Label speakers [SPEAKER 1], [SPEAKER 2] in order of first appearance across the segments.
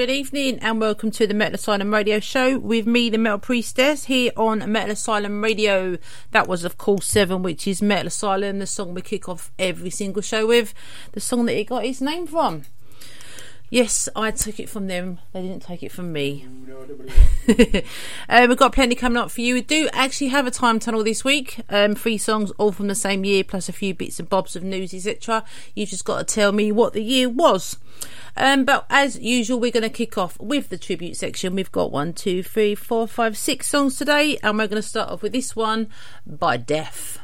[SPEAKER 1] good evening, and welcome to the Metal Asylum Radio Show with me, the Metal Priestess, here on Metal Asylum Radio. That was, of course, Seven, which is Metal Asylum, the song we kick off every single show with, the song that it got its name from. Yes, I took it from them. They didn't take it from me. uh, we've got plenty coming up for you. We do actually have a time tunnel this week. Um, three songs, all from the same year, plus a few bits and bobs of news, etc. You've just got to tell me what the year was. Um, but as usual, we're going to kick off with the tribute section. We've got one, two, three, four, five, six songs today, and we're going to start off with this one by Death.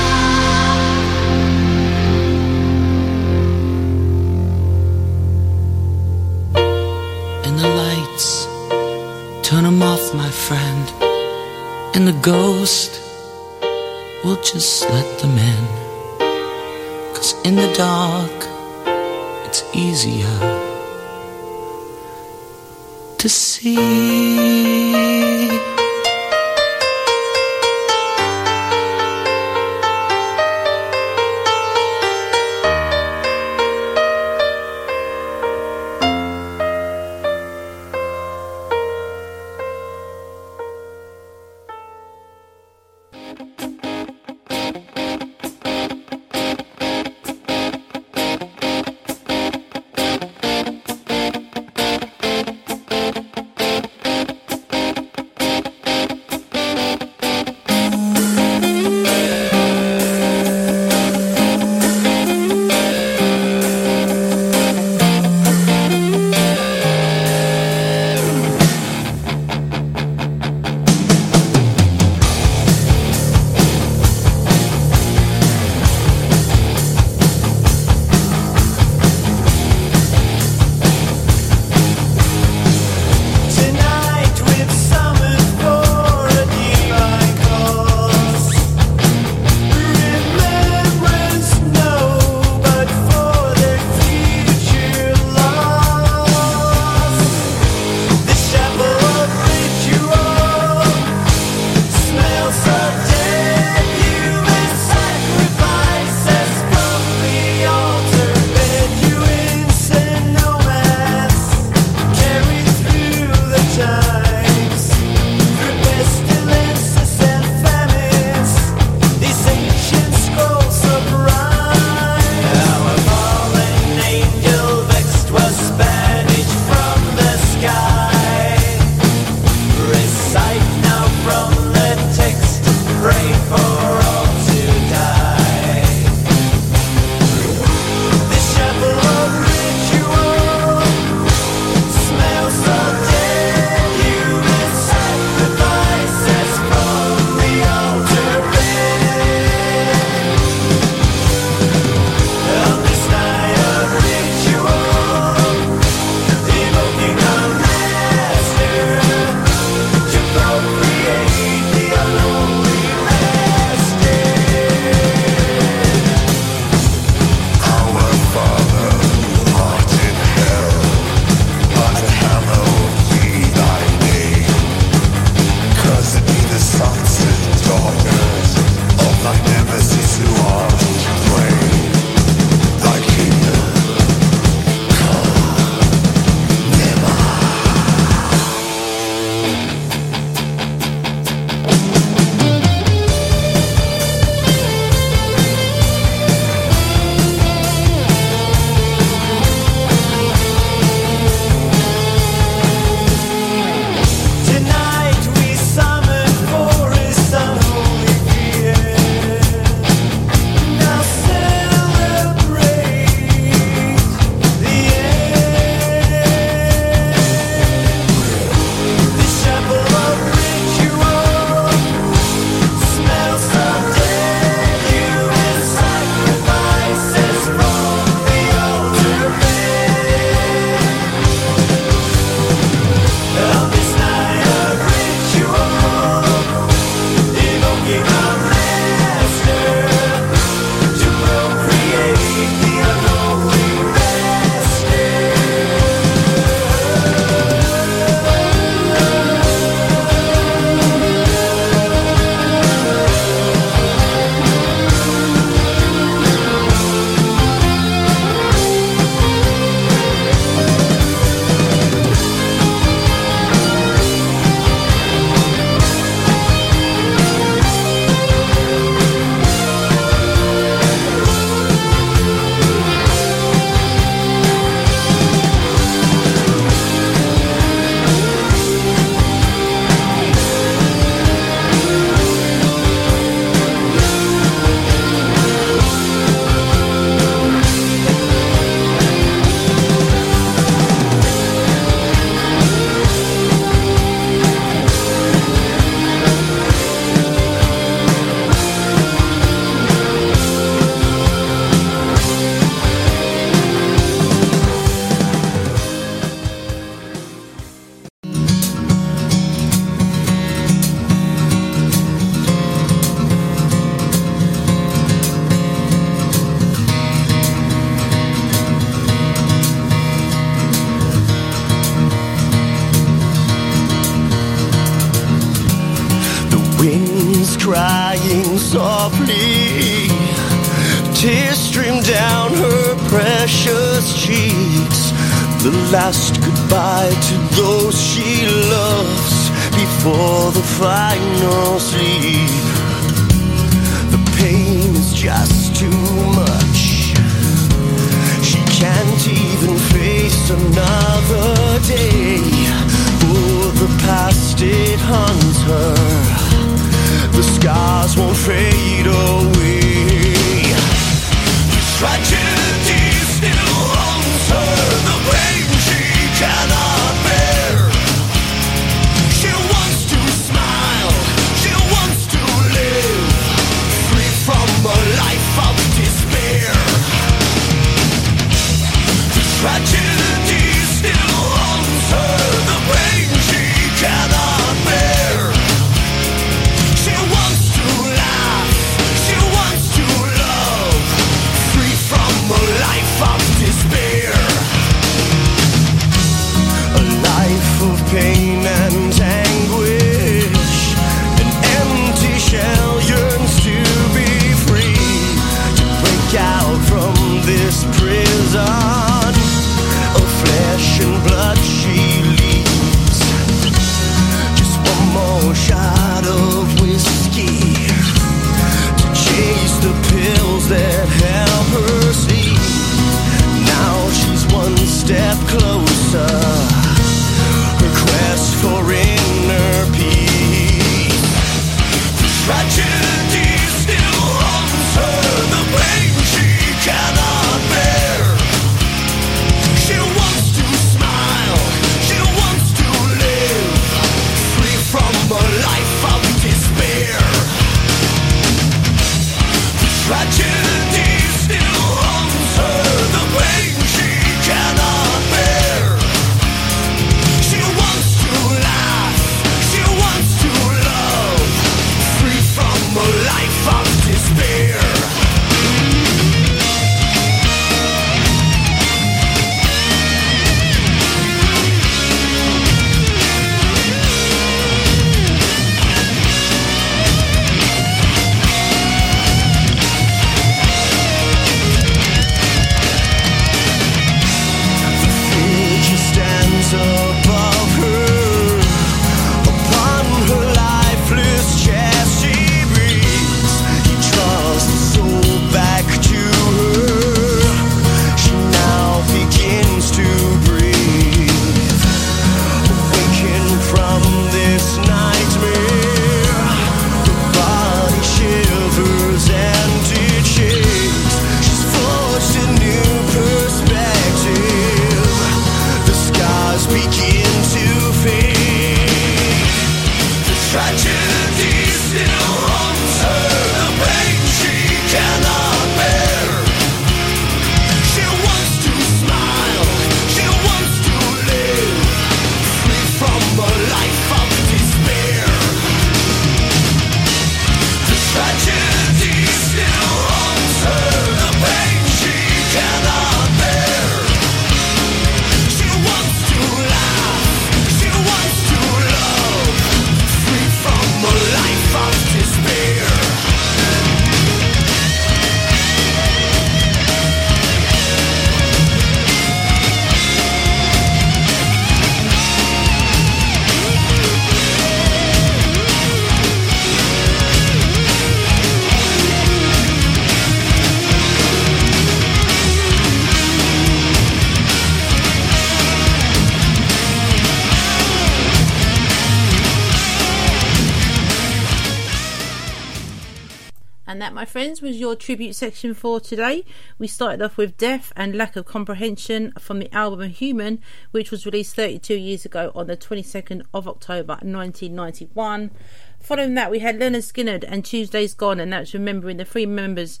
[SPEAKER 1] Your tribute section for today. We started off with Death and Lack of Comprehension from the album Human, which was released 32 years ago on the 22nd of October 1991. Following that, we had Lynyrd Skynyrd and Tuesday's Gone, and that's remembering the three members,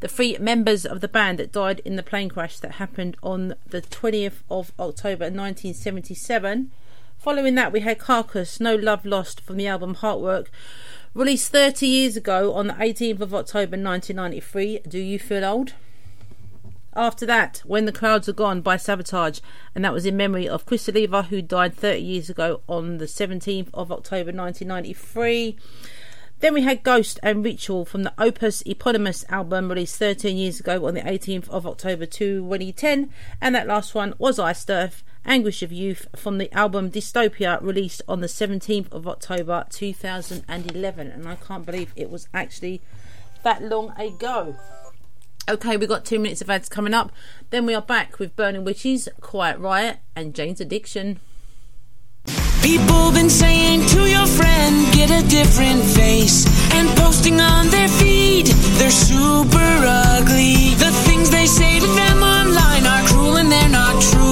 [SPEAKER 1] the three members of the band that died in the plane crash that happened on the 20th of October 1977. Following that, we had Carcass, No Love Lost from the album Heartwork, released 30 years ago on the 18th of October 1993. Do you feel old? After that, When the Crowds Are Gone by Savatage, and that was in memory of Criss Oliva, who died 30 years ago on the 17th of October 1993. Then we had Ghost and Ritual from the Opus Eponymous album released 13 years ago on the 18th of October 2010. And that last one was Iced Earth, Anguish of Youth from the album Dystopia released on the 17th of October 2011. And I can't believe it was actually that long ago. Okay, we've got two minutes of ads coming up. Then we are back with Burning Witches, Quiet Riot, and Jane's Addiction.
[SPEAKER 2] People been saying to your friend, get a different face. And posting on their feed, they're super ugly. The things they say to them online are cruel and they're not true.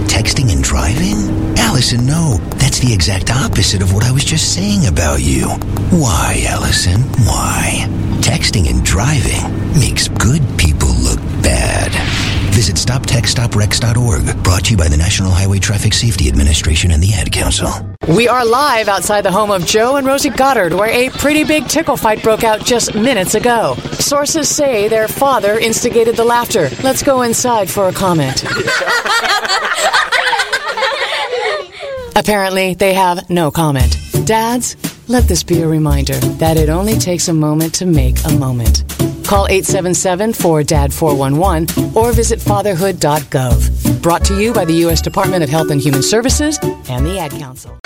[SPEAKER 3] texting and driving? Allison, no. That's the exact opposite of what I was just saying about you. Why, Allison? Why? Texting and driving makes good people look bad. Visit StopTextsStopWrecks.org. Brought to you by the National Highway Traffic Safety Administration and the Ad Council.
[SPEAKER 4] We are live outside the home of Joe and Rosie Goddard, where a pretty big tickle fight broke out just minutes ago. Sources say their father instigated the laughter. Let's go inside for a comment. Apparently, they have no comment. Dads, let this be a reminder that it only takes a moment to make a moment. Call 877 4DAD 411 or visit fatherhood.gov. Brought to you by the U.S. Department of Health and Human Services and the Ad Council.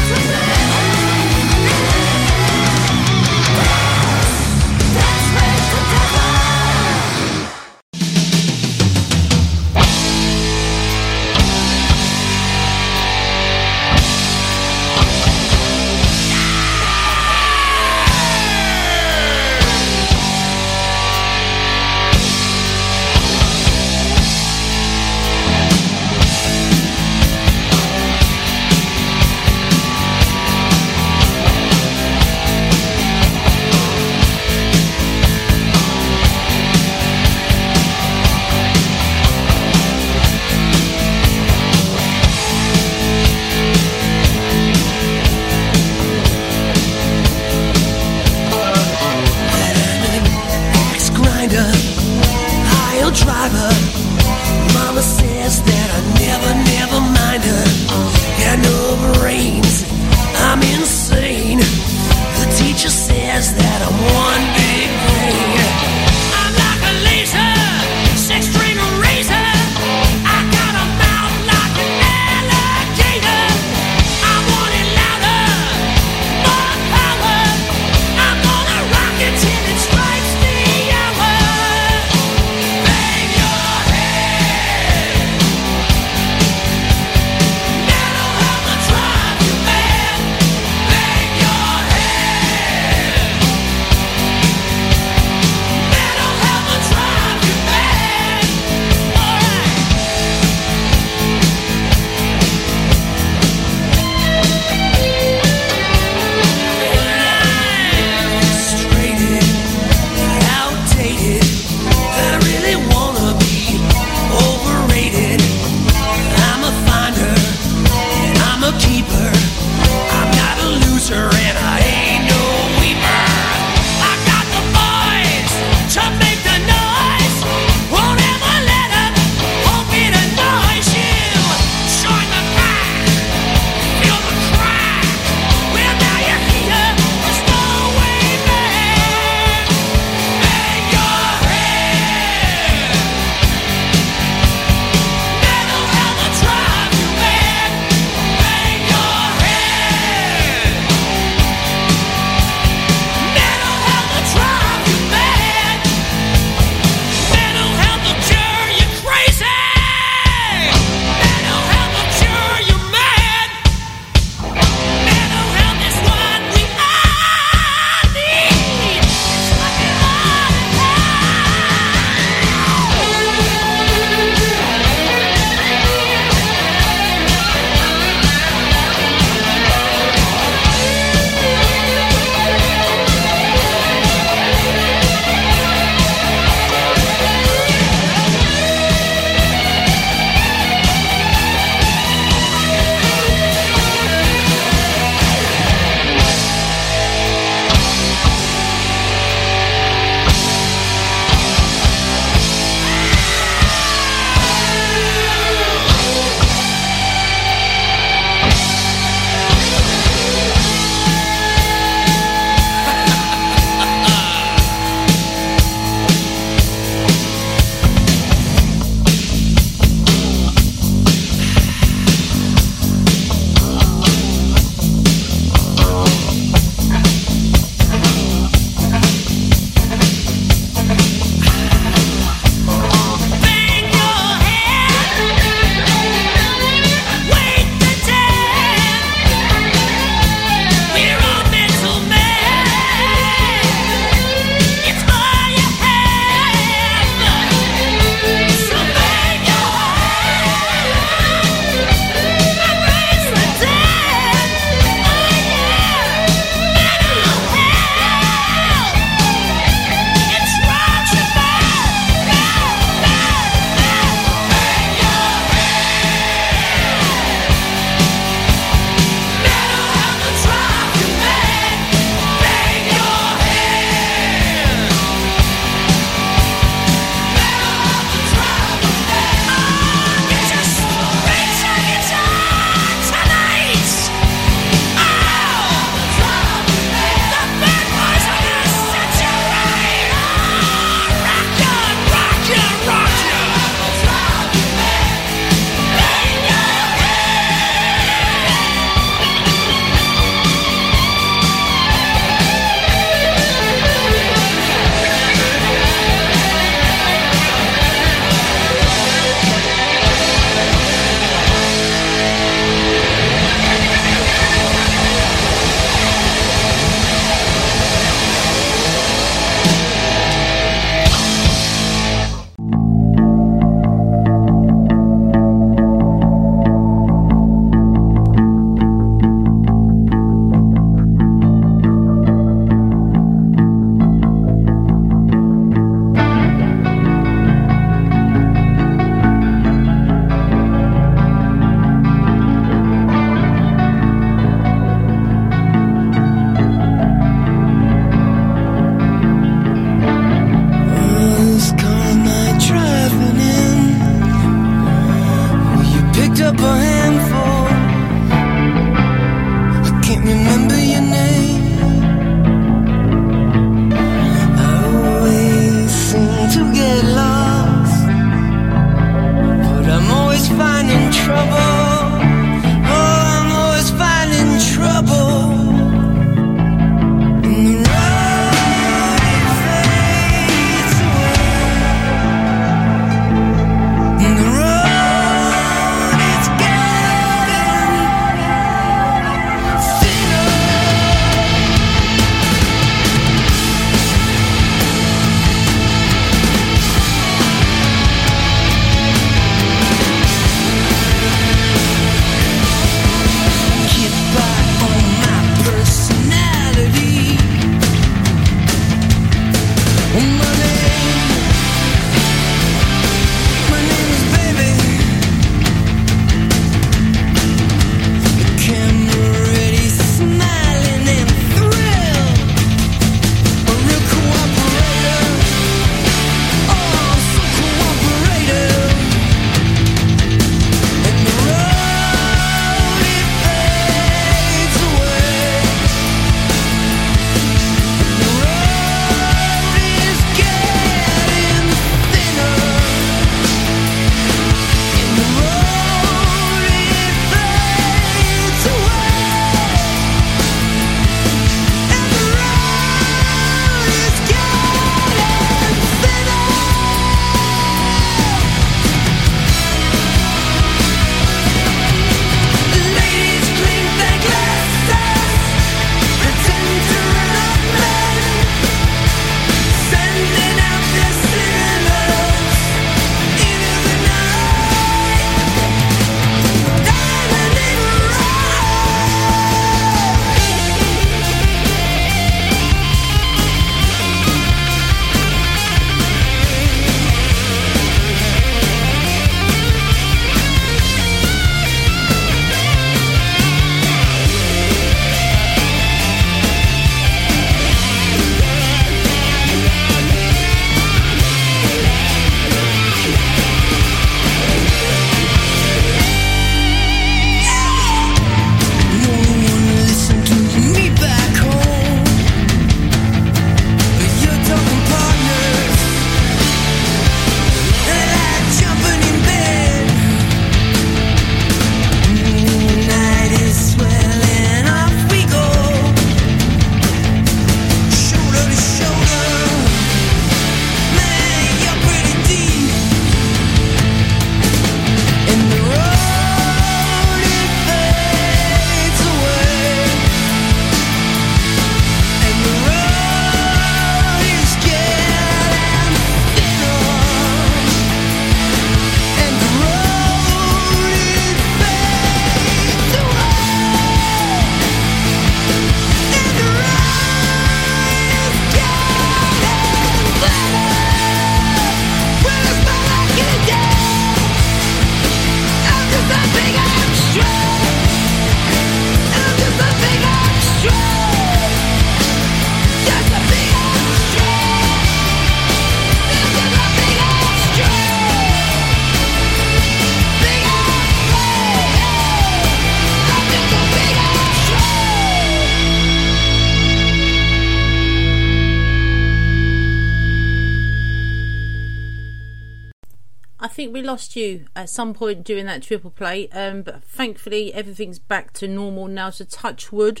[SPEAKER 1] At some point during that triple play, um, but thankfully everything's back to normal now. So touch wood,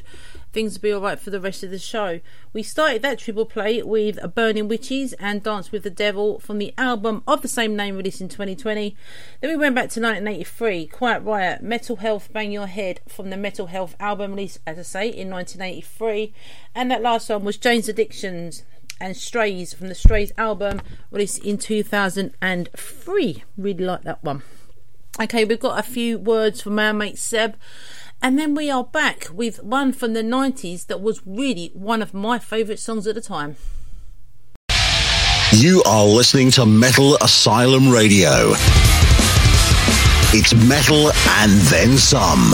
[SPEAKER 1] things will be all right for the rest of the show. We started that triple play with Burning Witches and Dance with the Devil from the album of the same name released in 2020. Then we went back to 1983, Quiet Riot, Metal Health, Bang Your Head from the Metal Health album released, as I say, in 1983, and that last one was Jane's Addictions and Strays from the Strays album released in 2003. Really like that one. Okay, we've got a few words from our mate Seb, and then we are back with one from the 90s that was really one of my favourite songs at the time.
[SPEAKER 5] You are listening to Metal Asylum Radio. It's metal and then some.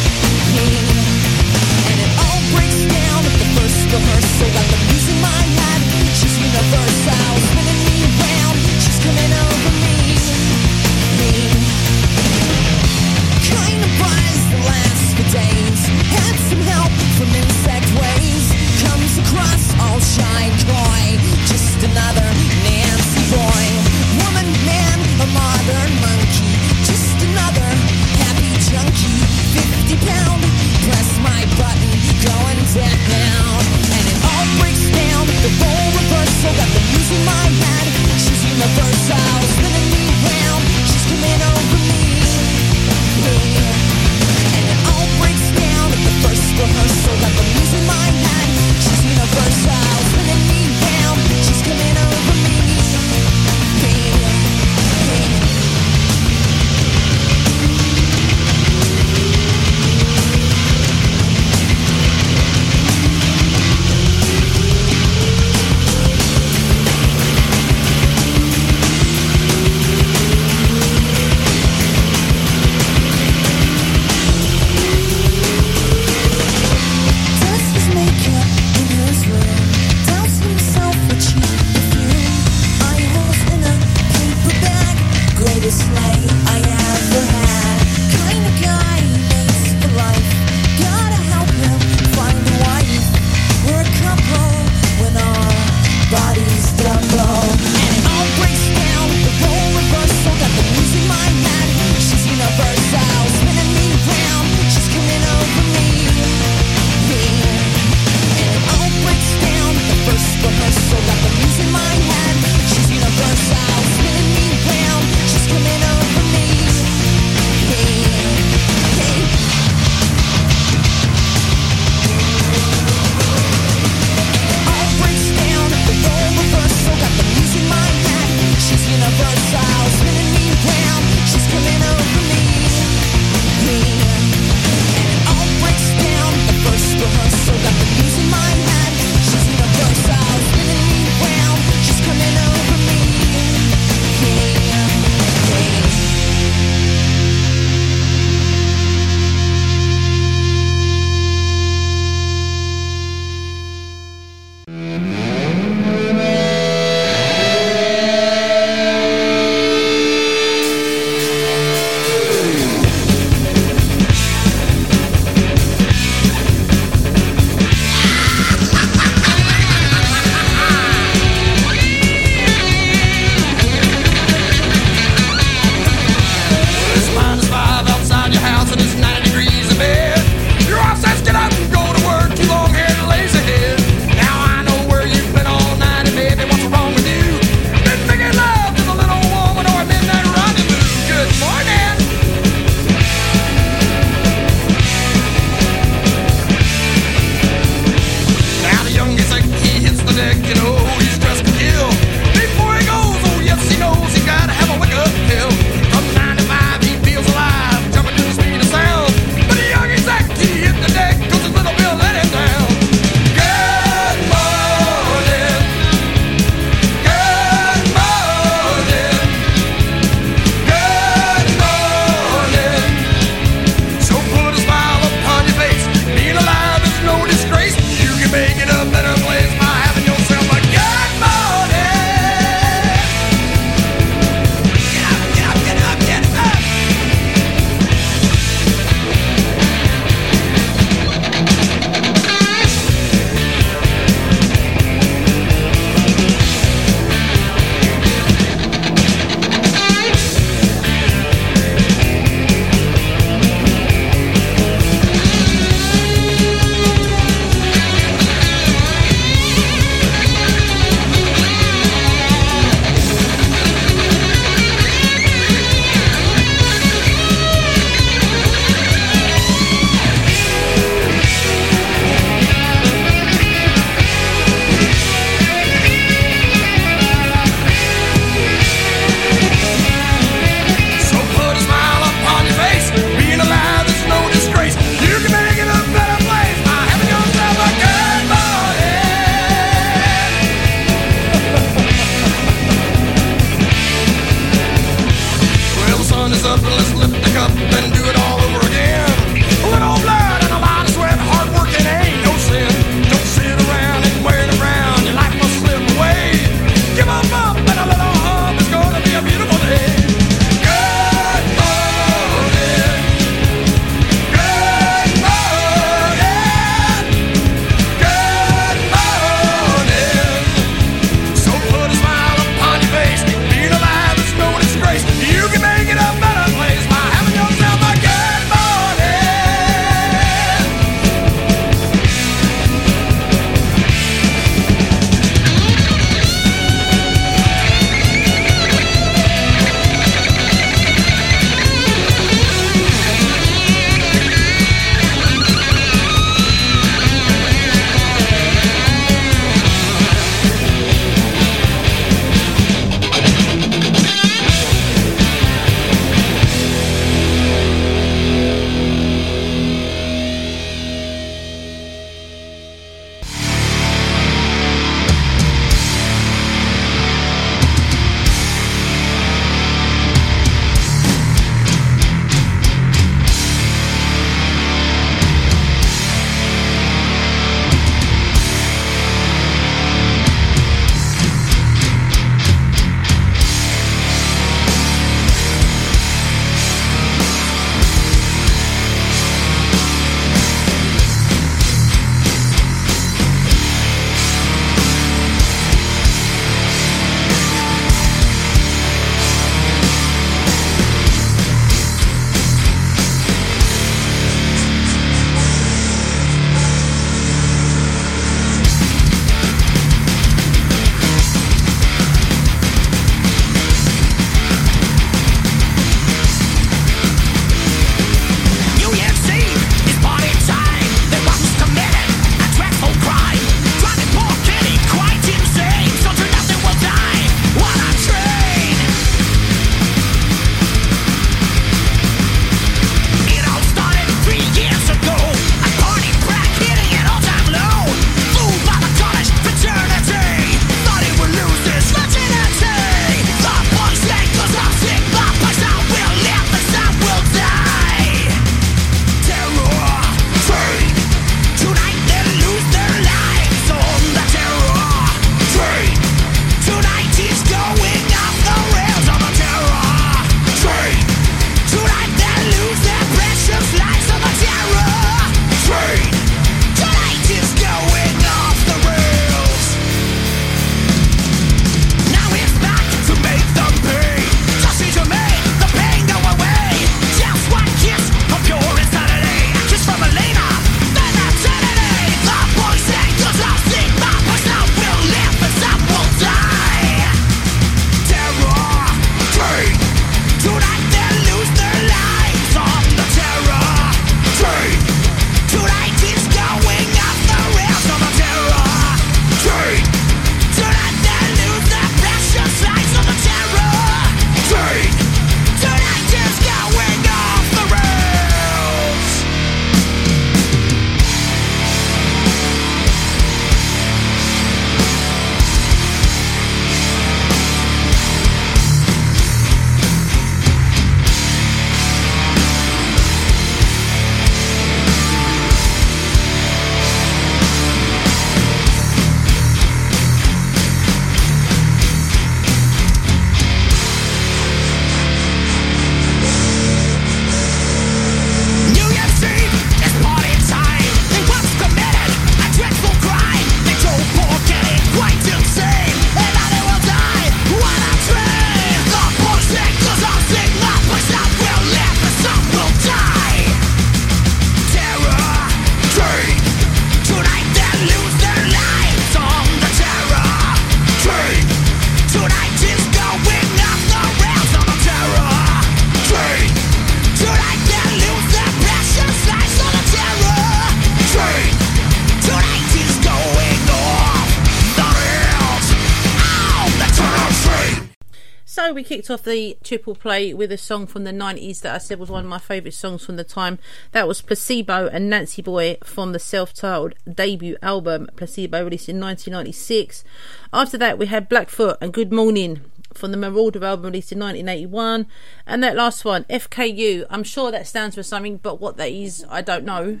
[SPEAKER 1] We kicked off the triple play with a song from the 90s that I said was one of my favourite songs from the time. That was Placebo and Nancy Boy from the self-titled debut album Placebo released in 1996. After that we had Blackfoot and Good Morning from the Marauder album released in 1981 and that last one FKU I'm sure that stands for something but what that is I don't know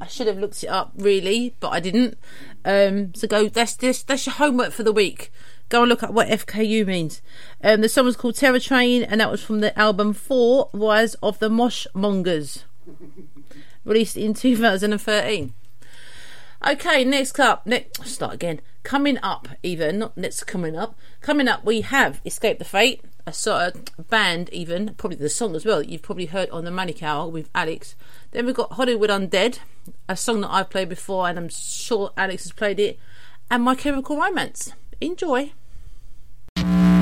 [SPEAKER 1] I should have looked it up really but I didn't um, so go that's this that's your homework for the week go and look at what FKU means. Um, the song was called Terror Train, and that was from the album Four Rise of the Mosh Mongers, released in 2013. Okay, next up, next start again. Coming up, even not next coming up. Coming up, we have Escape the Fate, a sort of band, even probably the song as well. that You've probably heard on the Manic Hour with Alex. Then we've got Hollywood Undead, a song that I've played before, and I'm sure Alex has played it, and My Chemical Romance. Enjoy.
[SPEAKER 6] You'll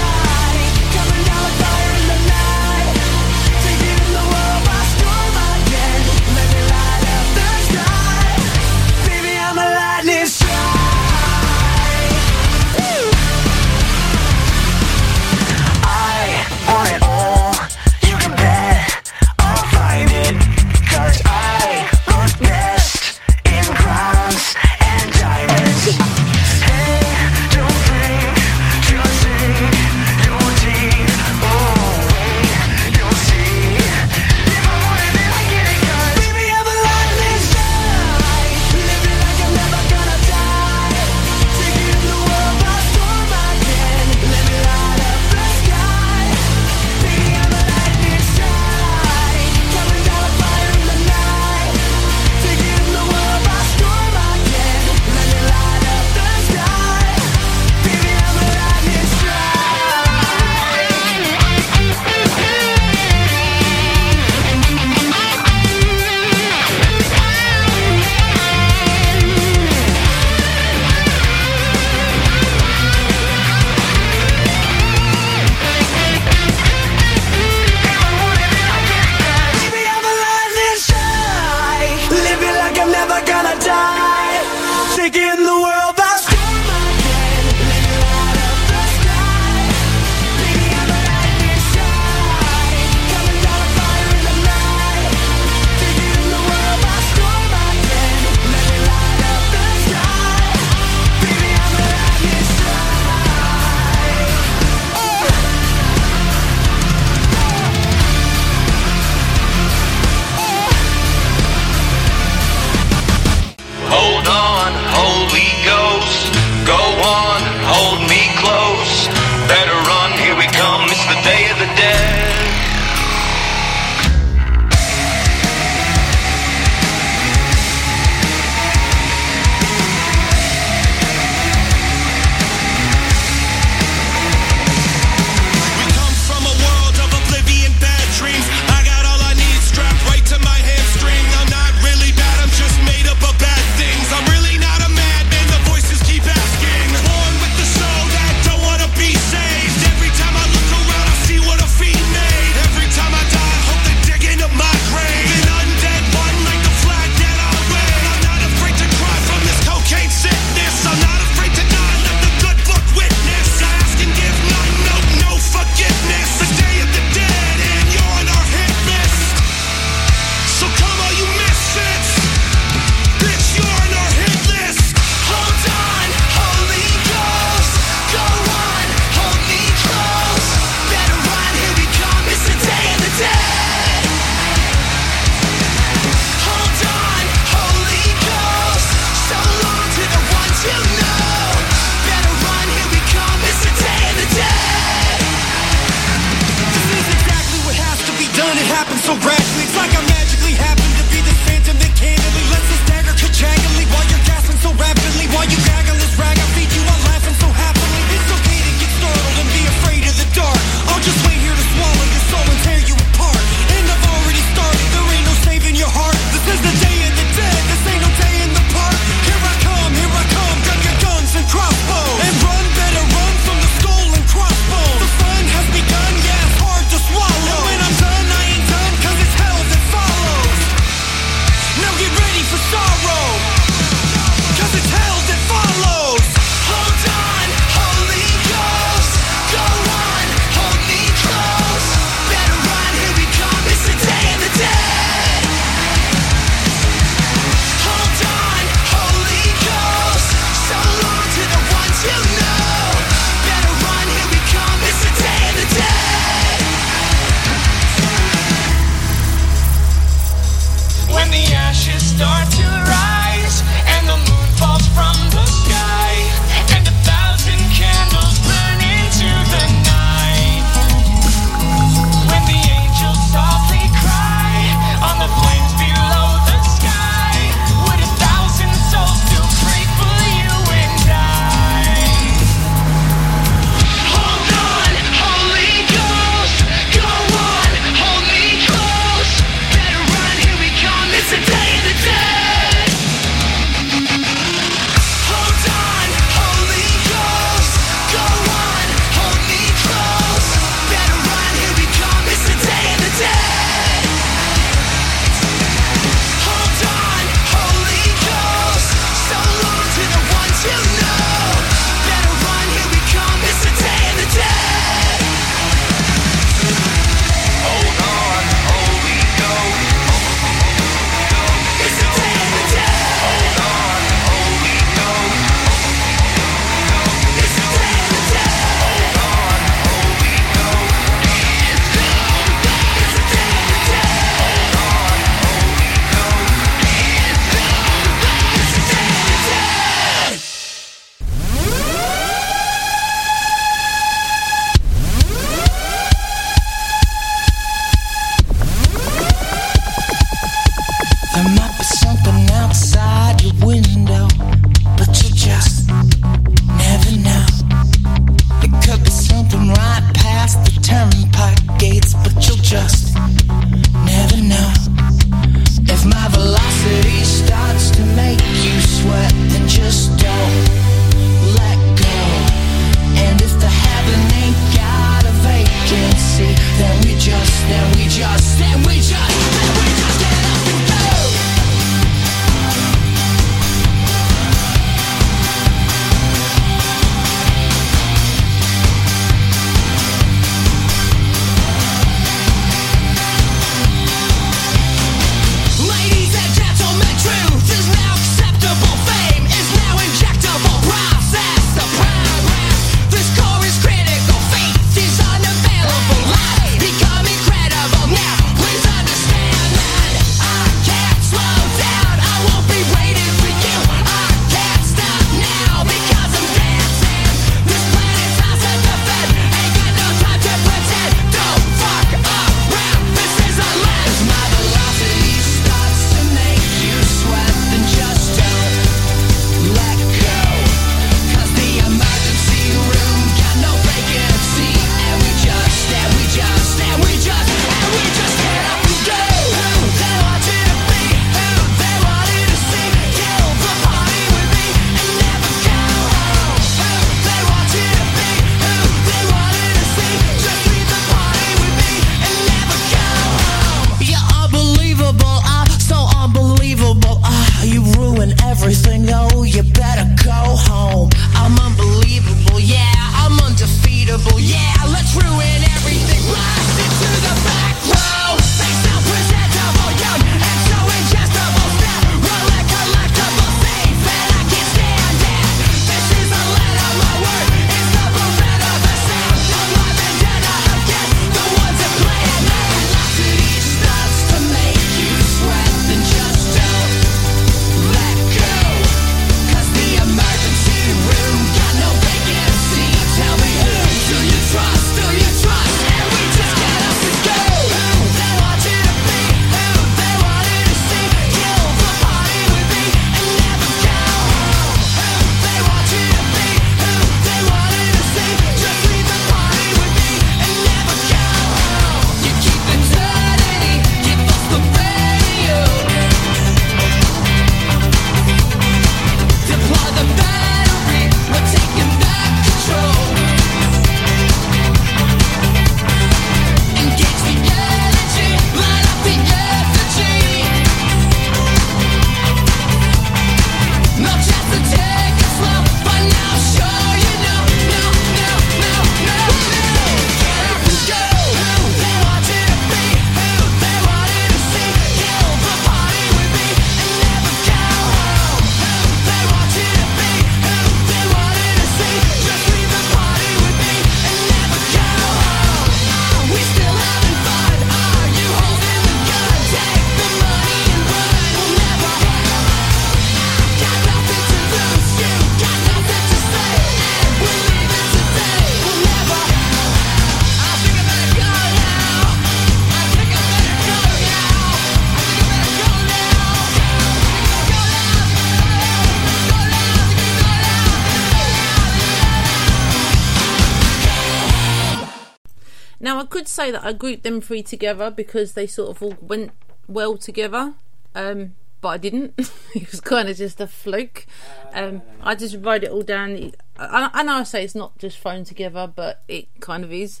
[SPEAKER 1] could say that I grouped them three together because they sort of all went well together, um, but I didn't. it was kind of just a fluke. Um, I just wrote it all down. I, I know I say it's not just thrown together, but it kind of is.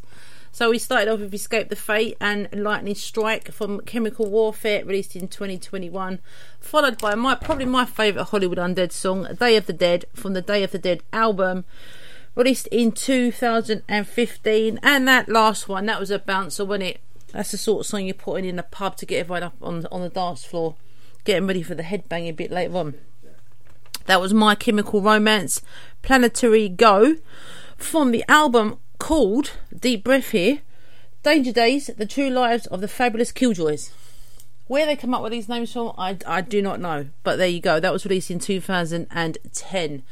[SPEAKER 1] So we started off with Escape the Fate and Lightning Strike from Chemical Warfare, released in 2021, followed by my probably my favourite Hollywood Undead song, Day of the Dead, from the Day of the Dead album, released in 2015. And that last one, that was a bouncer, wasn't it? That's the sort of song you're putting in the pub to get everyone up on on the dance floor, getting ready for the headbang a bit later on. That was My Chemical Romance, Planetary Go, from the album called Deep Breath here, Danger Days, The True Lives of the Fabulous Killjoys. Where they come up with these names from, I, I do not know. But there you go. That was released in 2010.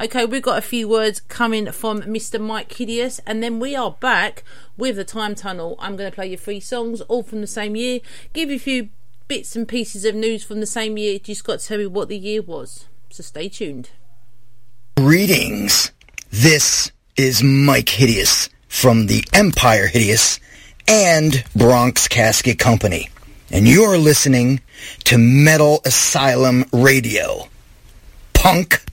[SPEAKER 1] Okay, we've got a few words coming from Mr. Mike Hideous, and then we are back with the Time Tunnel. I'm going to play you three songs, all from the same year. Give you a few bits and pieces of news from the same year. You just got to tell me what the year was. So stay tuned.
[SPEAKER 7] Greetings. This is Mike Hideous from the Empire Hideous and Bronx Casket Company. And you're listening to Metal Asylum Radio. Punk.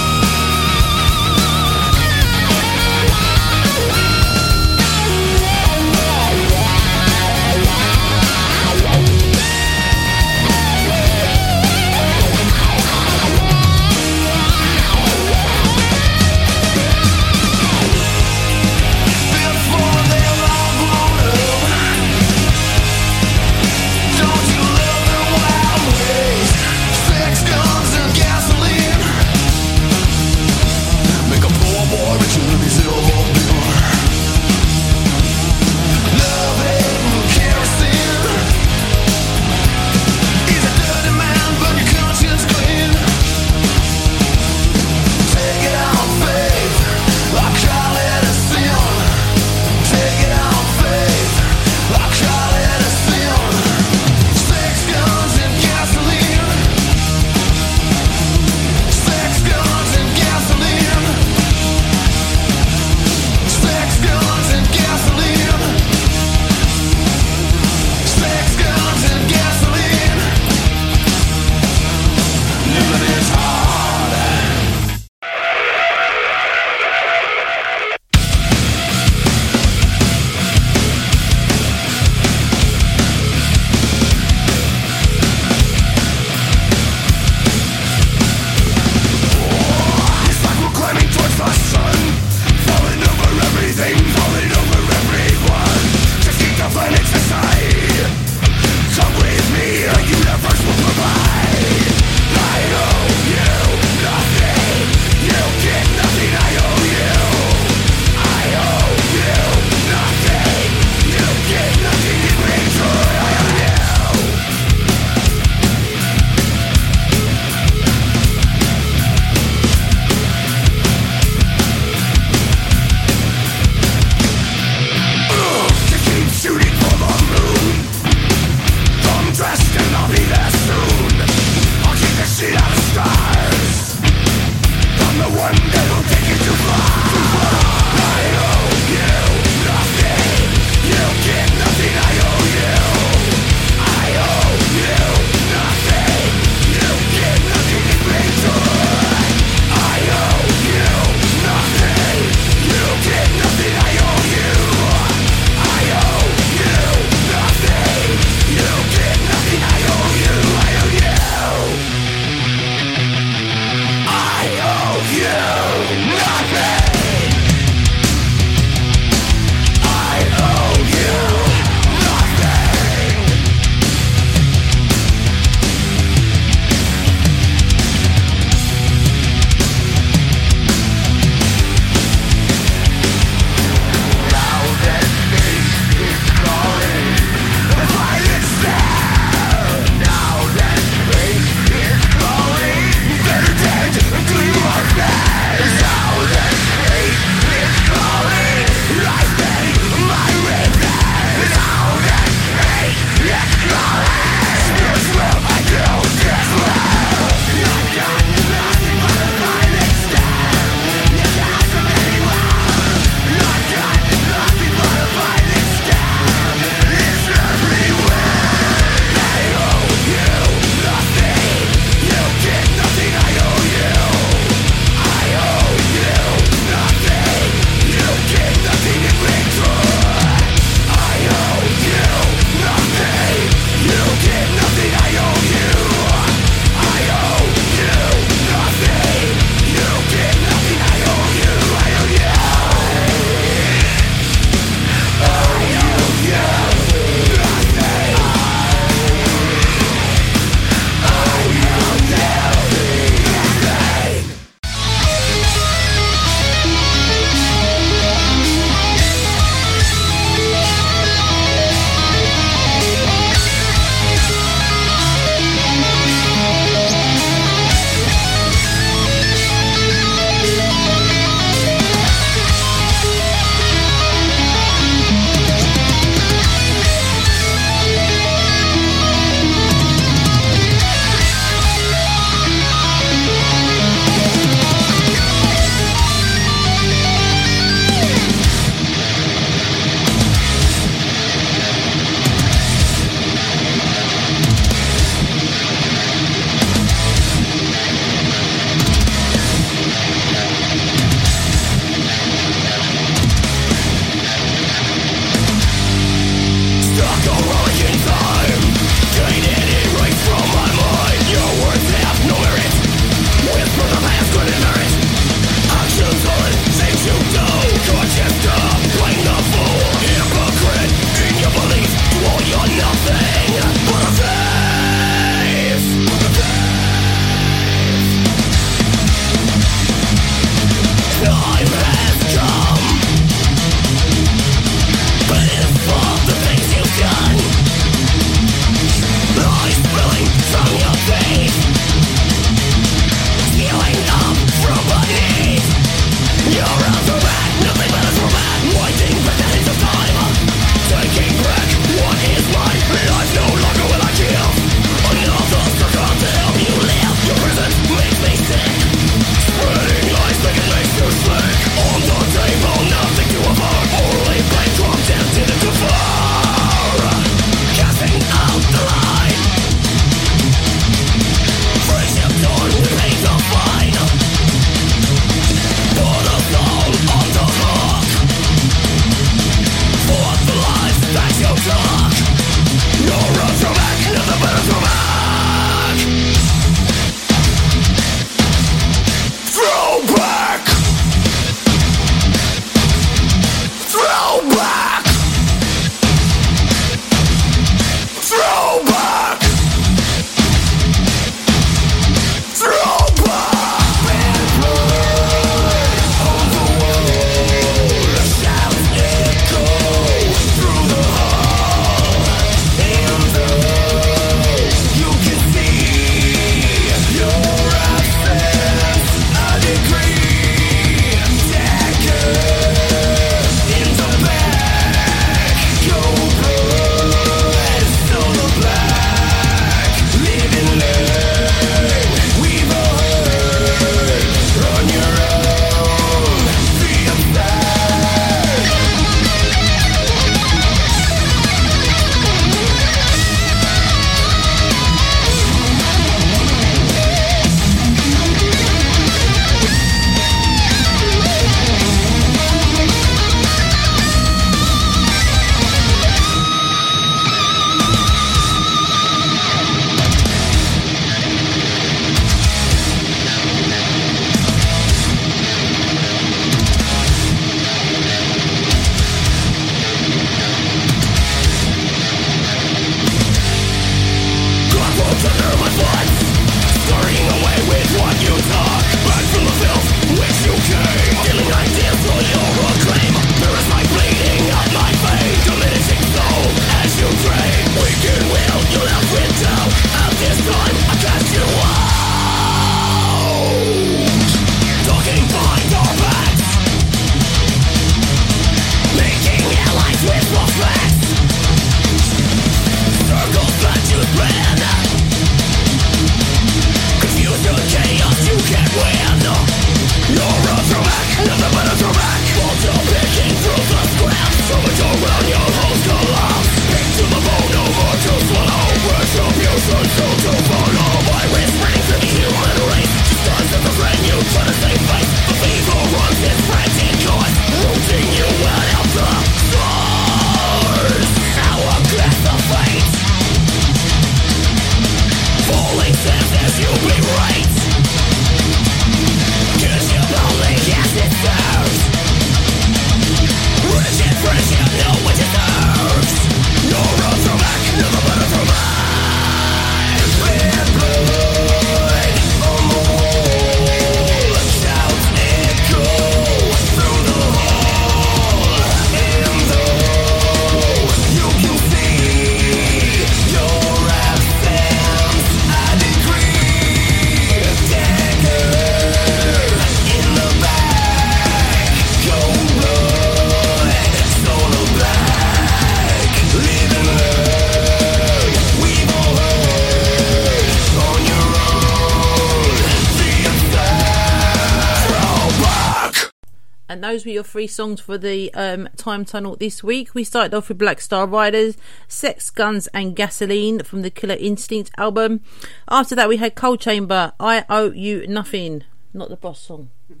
[SPEAKER 1] Those were your three songs for the um, Time Tunnel this week. We started off with Black Star Riders, Sex, Guns, and Gasoline from the Killer Instinct album. After that, we had Coal Chamber, I Owe You Nothing, not the Bros song.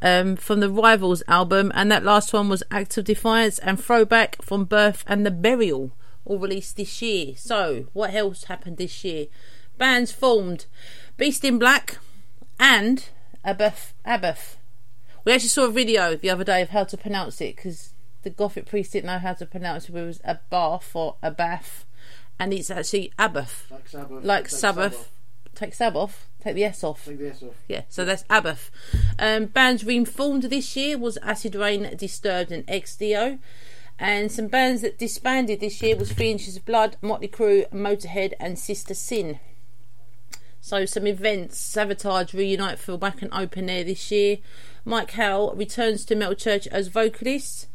[SPEAKER 1] Um, from the Rivals album, and that last one was Act of Defiance and Throwback from Birth and the Burial, all released this year. So, what else happened this year? Bands formed Beast in Black and Abbath. Abbath. We actually saw a video the other day of how to pronounce it because the Gothic priest didn't know how to pronounce it. It was a bath or a bath, and it's actually Abbath,
[SPEAKER 8] Like Sabbath.
[SPEAKER 1] like
[SPEAKER 8] Take
[SPEAKER 1] Sabbath. Take Sabbath. Take the S off.
[SPEAKER 8] Take the S off.
[SPEAKER 1] Yeah, so that's Abbath. Um, bands reformed this year was Acid Reign, Disturbed, and XDO. And some bands that disbanded this year was Three Inches of Blood, Motley Crue, Motorhead, and Sister Sin. So some events: Savatage reunite for Wacken Open Air this year. Mike Howe returns to Metal Church as vocalist.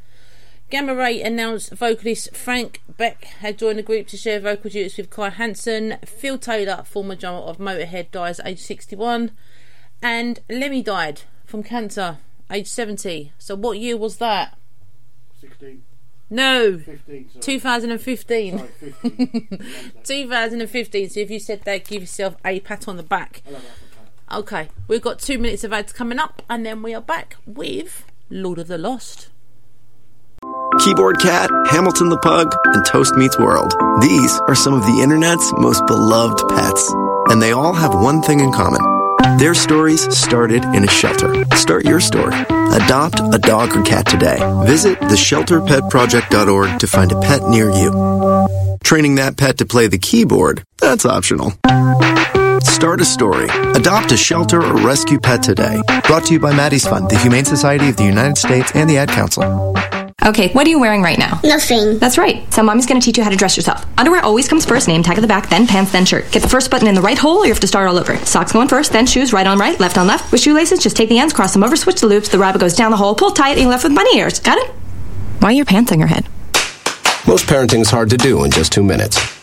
[SPEAKER 1] Gamma Ray announced vocalist Frank Beck had joined the group to share vocal duties with Kai Hansen. Phil Taylor, former drummer of Motorhead, dies at age 61. And Lemmy died from cancer, age 70. So what year was that?
[SPEAKER 8] 16.
[SPEAKER 1] No,
[SPEAKER 8] 15, sorry.
[SPEAKER 1] 2015.
[SPEAKER 8] Sorry, 15.
[SPEAKER 1] 2015. So if you said that, give yourself a pat on the back. Okay, we've got two minutes of ads coming up, and then we are back with Lord of the Lost.
[SPEAKER 9] Keyboard Cat, Hamilton the Pug, and Toast Meets World. These are some of the internet's most beloved pets. And they all have one thing in common. Their stories started in a shelter. Start your story. Adopt a dog or cat today. Visit theshelterpetproject.org to find a pet near you. Training that pet to play the keyboard, that's optional. Start a story. Adopt a shelter or rescue pet today. Brought to you by Maddie's Fund, the Humane Society of the United States, and the Ad Council.
[SPEAKER 10] Okay, what are you wearing right now?
[SPEAKER 11] Nothing.
[SPEAKER 10] That's right. So mommy's gonna teach you how to dress yourself. Underwear always comes first, name tag at the back, then pants, then shirt. Get the first button in the right hole or you have to start all over. Socks going first, then shoes, right on right, left on left. With shoelaces, just take the ends, cross them over, switch the loops, the rabbit goes down the hole, pull tight, and you're left with bunny ears. Got it? Why are your pants on your head?
[SPEAKER 12] Most parenting is hard to do in just two minutes.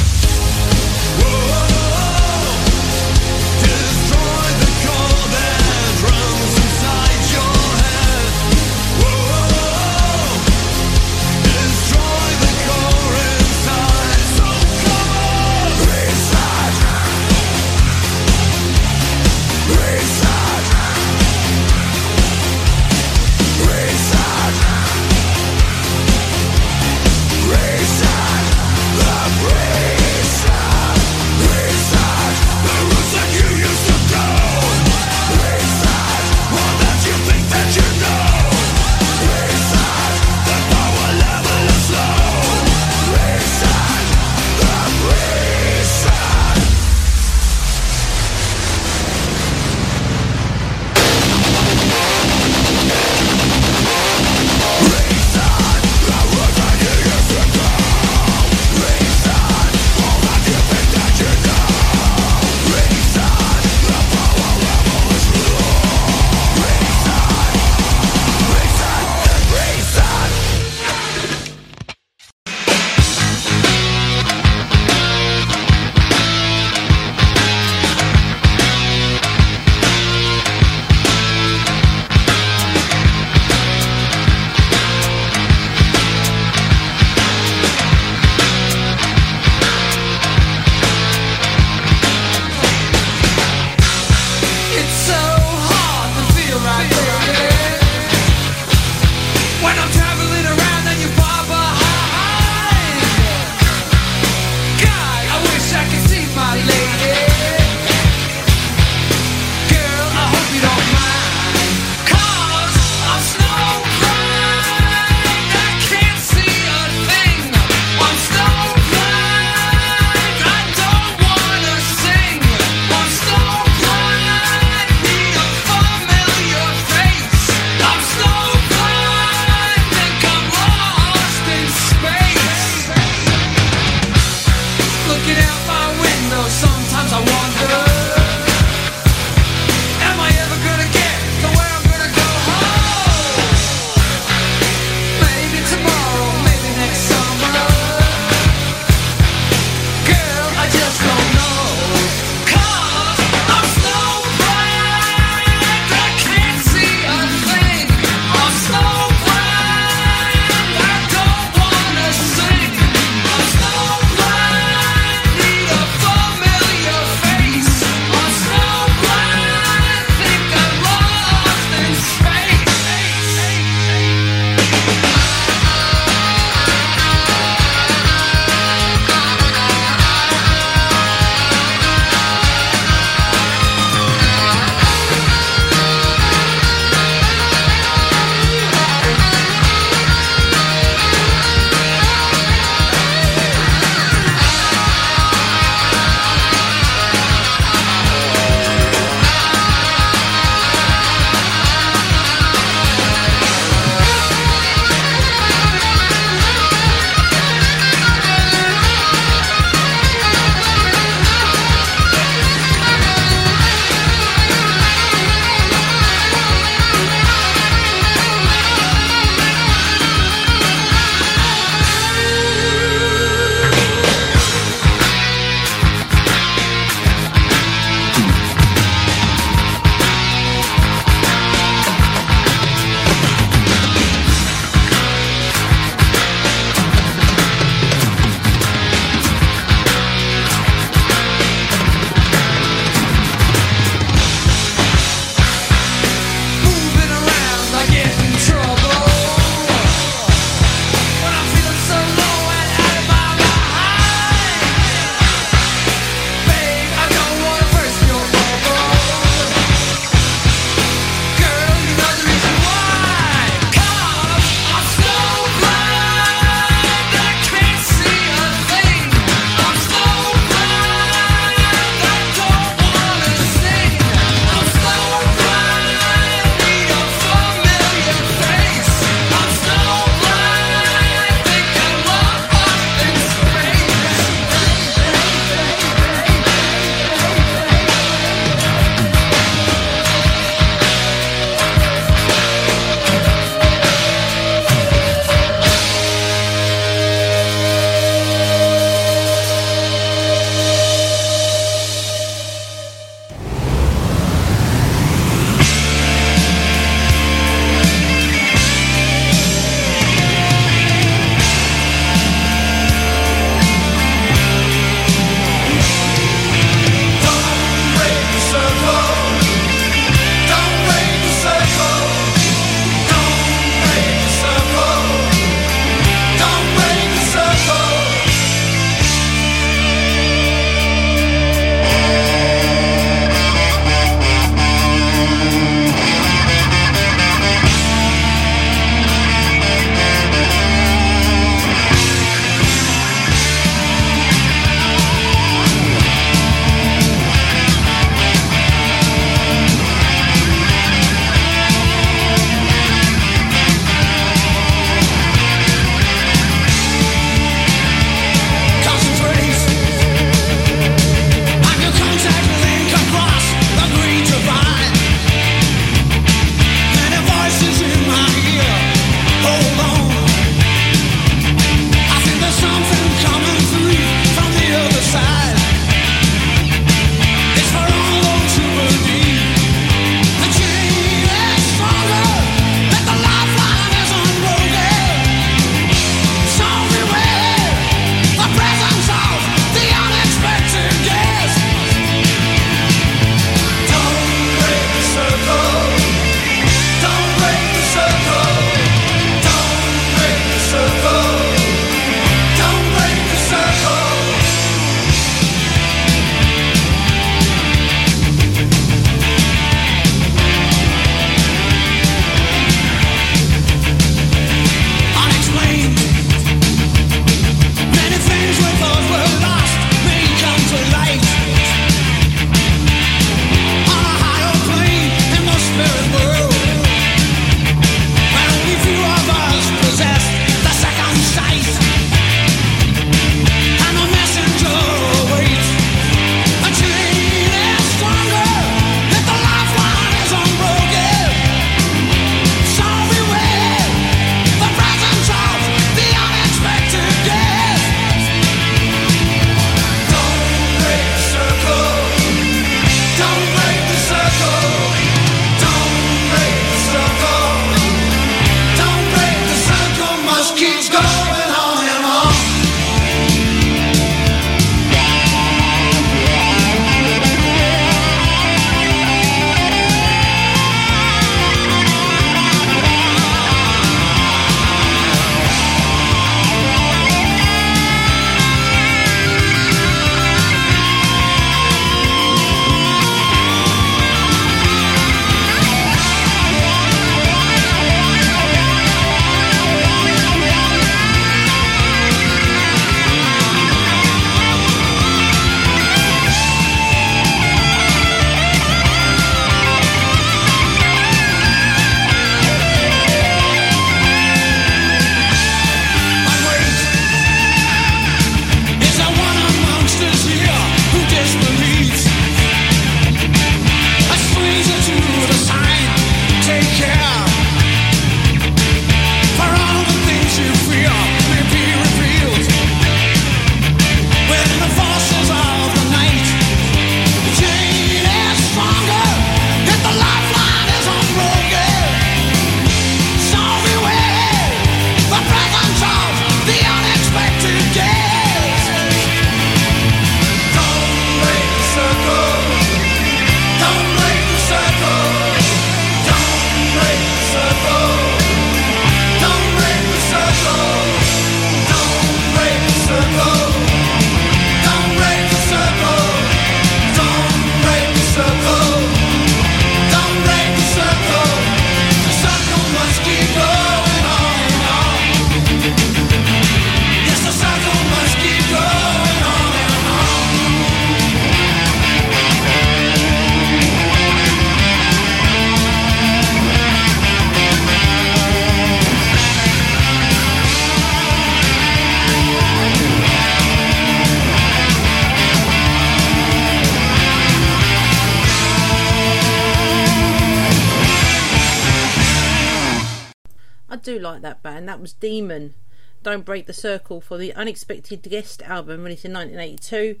[SPEAKER 1] Was Demon. Don't Break the Circle for the Unexpected Guest album released in 1982.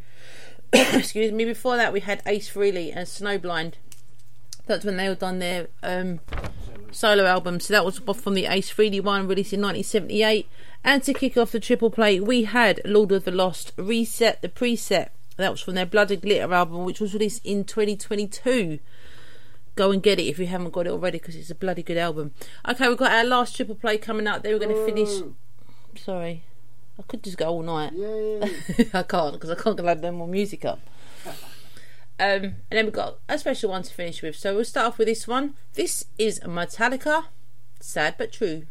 [SPEAKER 1] Excuse me. Before that, we had Ace Frehley and Snowblind. That's when they all done their um, solo album. So that was from the Ace Frehley one, released in 1978. And to kick off the triple play, we had Lord of the Lost Reset the Preset. That was from their Blood and Glitter album, which was released in 2022. Go and get it if you haven't got it already, because it's a bloody good album. Okay, we've got our last triple play coming up. Then we're going to finish. Sorry, I could just go all night. I can't because I can't get no more music up. Um, and then we've got a special one to finish with. So we'll start off with this one. This is Metallica, Sad But True.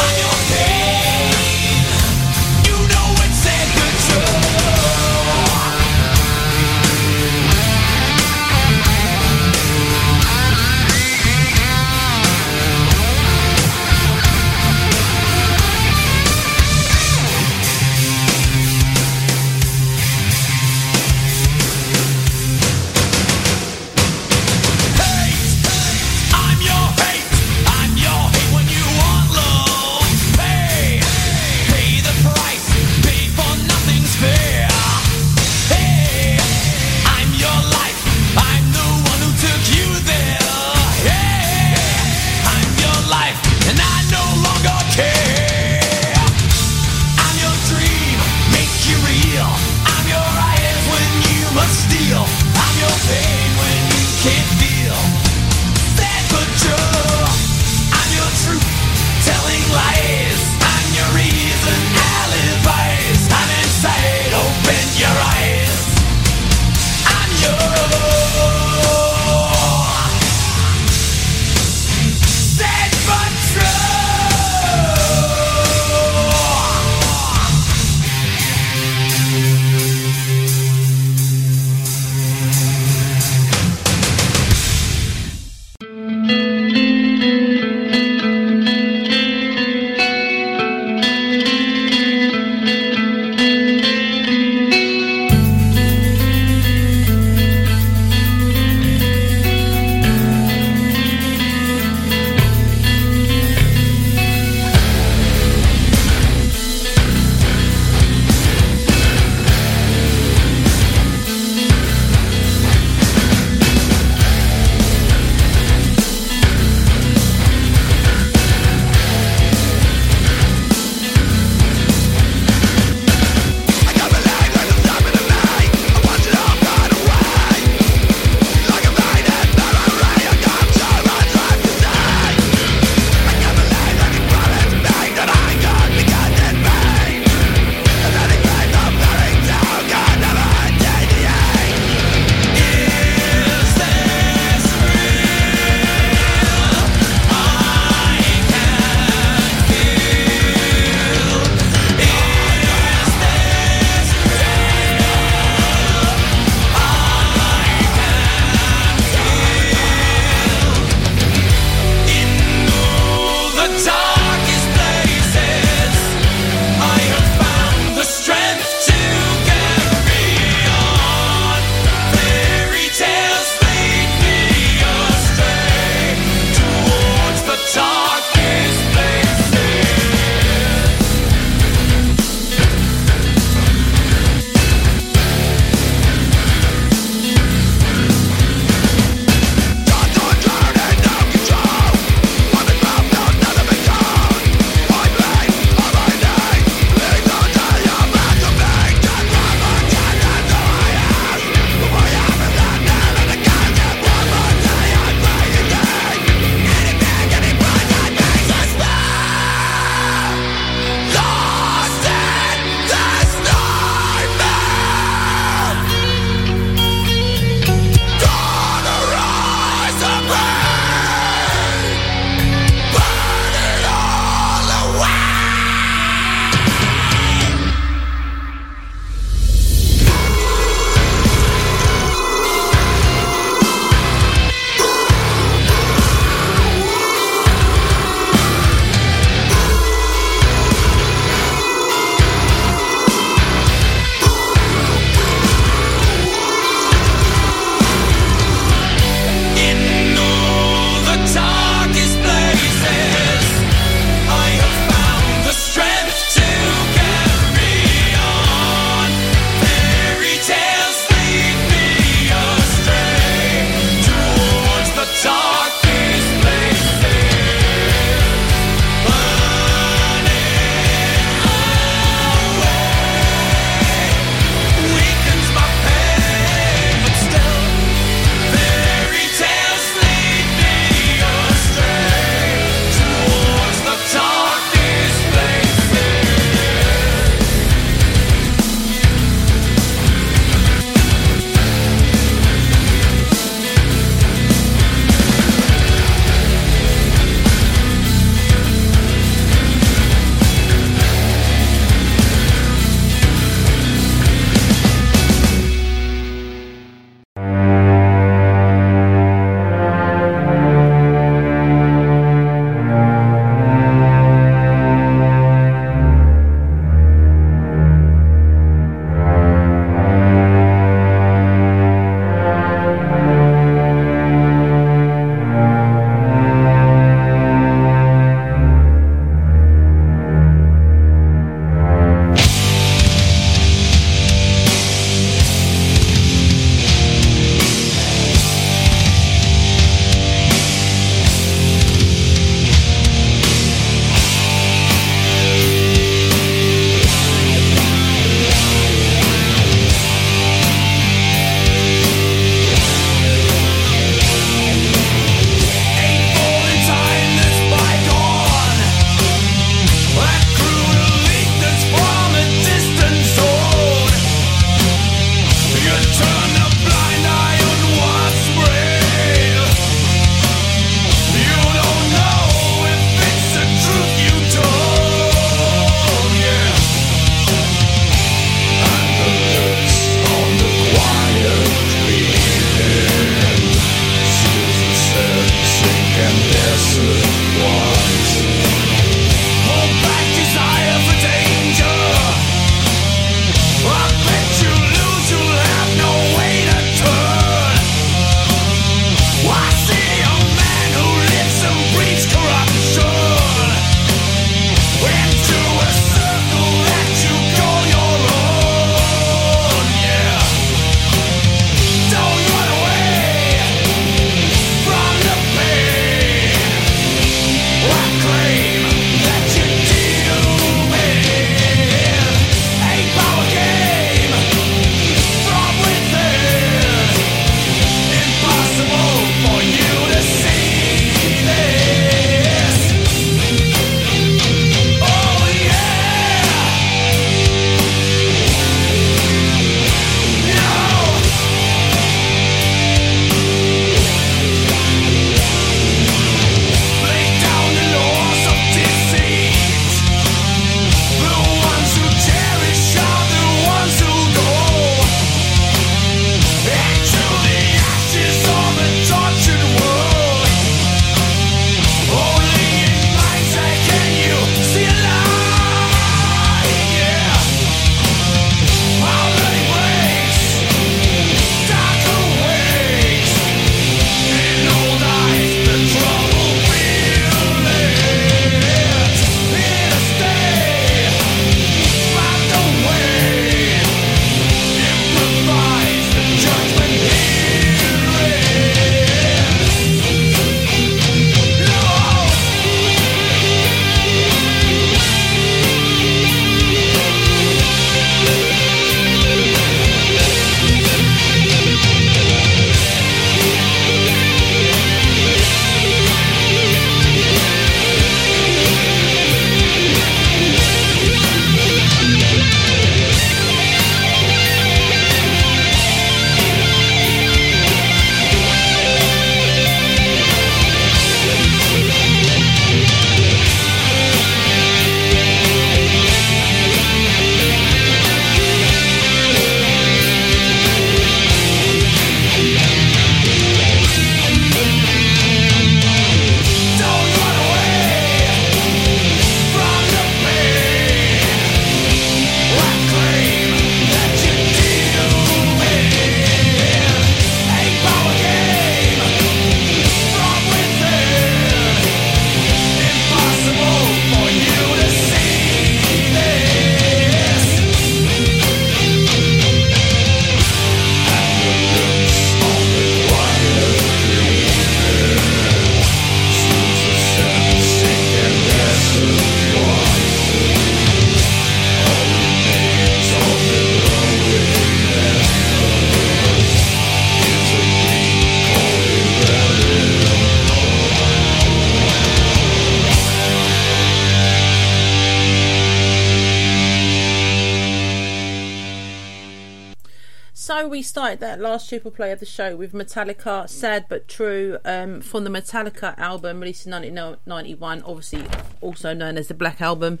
[SPEAKER 1] Started that last triple play of the show with Metallica, Sad But True, um, from the Metallica album released in 1991, obviously also known as the Black Album,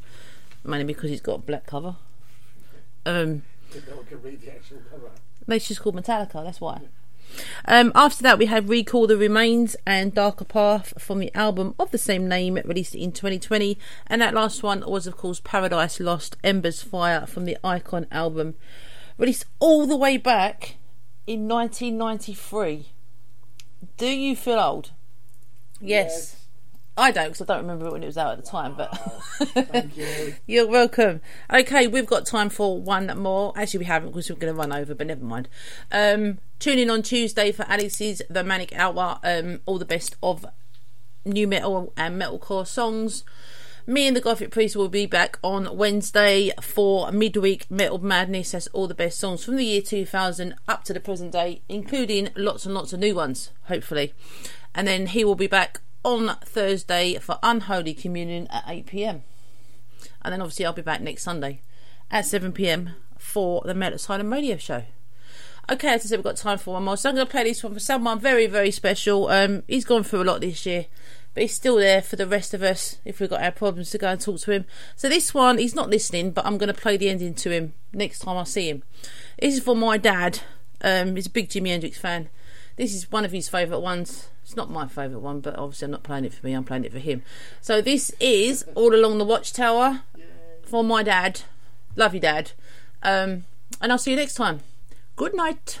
[SPEAKER 1] mainly because it's got a black cover. Um,
[SPEAKER 8] No one can read the actual cover.
[SPEAKER 1] it's just called Metallica, that's why. Um, after that, we had Recall the Remains and Darker Path from the album of the same name, released in 2020. And that last one was, of course, Paradise Lost Embers Fire from the Icon album, released all the way back in 1993. Do you feel old? Yes. I don't because I don't remember it when it was out at the time, but
[SPEAKER 8] Thank you.
[SPEAKER 1] you're welcome. Okay, we've got time for one more. Actually, we haven't because we're going to run over, but never mind. Um, tune in on Tuesday for Alex's The Manic Hour. Um, all the best of nu metal and metalcore songs. Me and the Gothic Priest will be back on Wednesday for midweek Metal Madness. That's all the best songs from the year 2000 up to the present day, including lots and lots of new ones, hopefully. And then he will be back on Thursday for Unholy Communion at 8 pm. And then obviously I'll be back next Sunday at 7 pm for the Metal Asylum radio show. Okay, as I said, we've got time for one more. So I'm going to play this one for someone very, very special. Um, he's gone through a lot this year, but he's still there for the rest of us if we've got our problems to go and talk to him. So this one, he's not listening, but I'm going to play the ending to him next time I see him. This is for my dad. Um, he's a big Jimi Hendrix fan. This is one of his favourite ones. It's not my favourite one, but obviously I'm not playing it for me, I'm playing it for him. So this is All Along the Watchtower for my dad. Love you, Dad. Um, and I'll see you next time. Good night.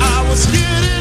[SPEAKER 13] i was getting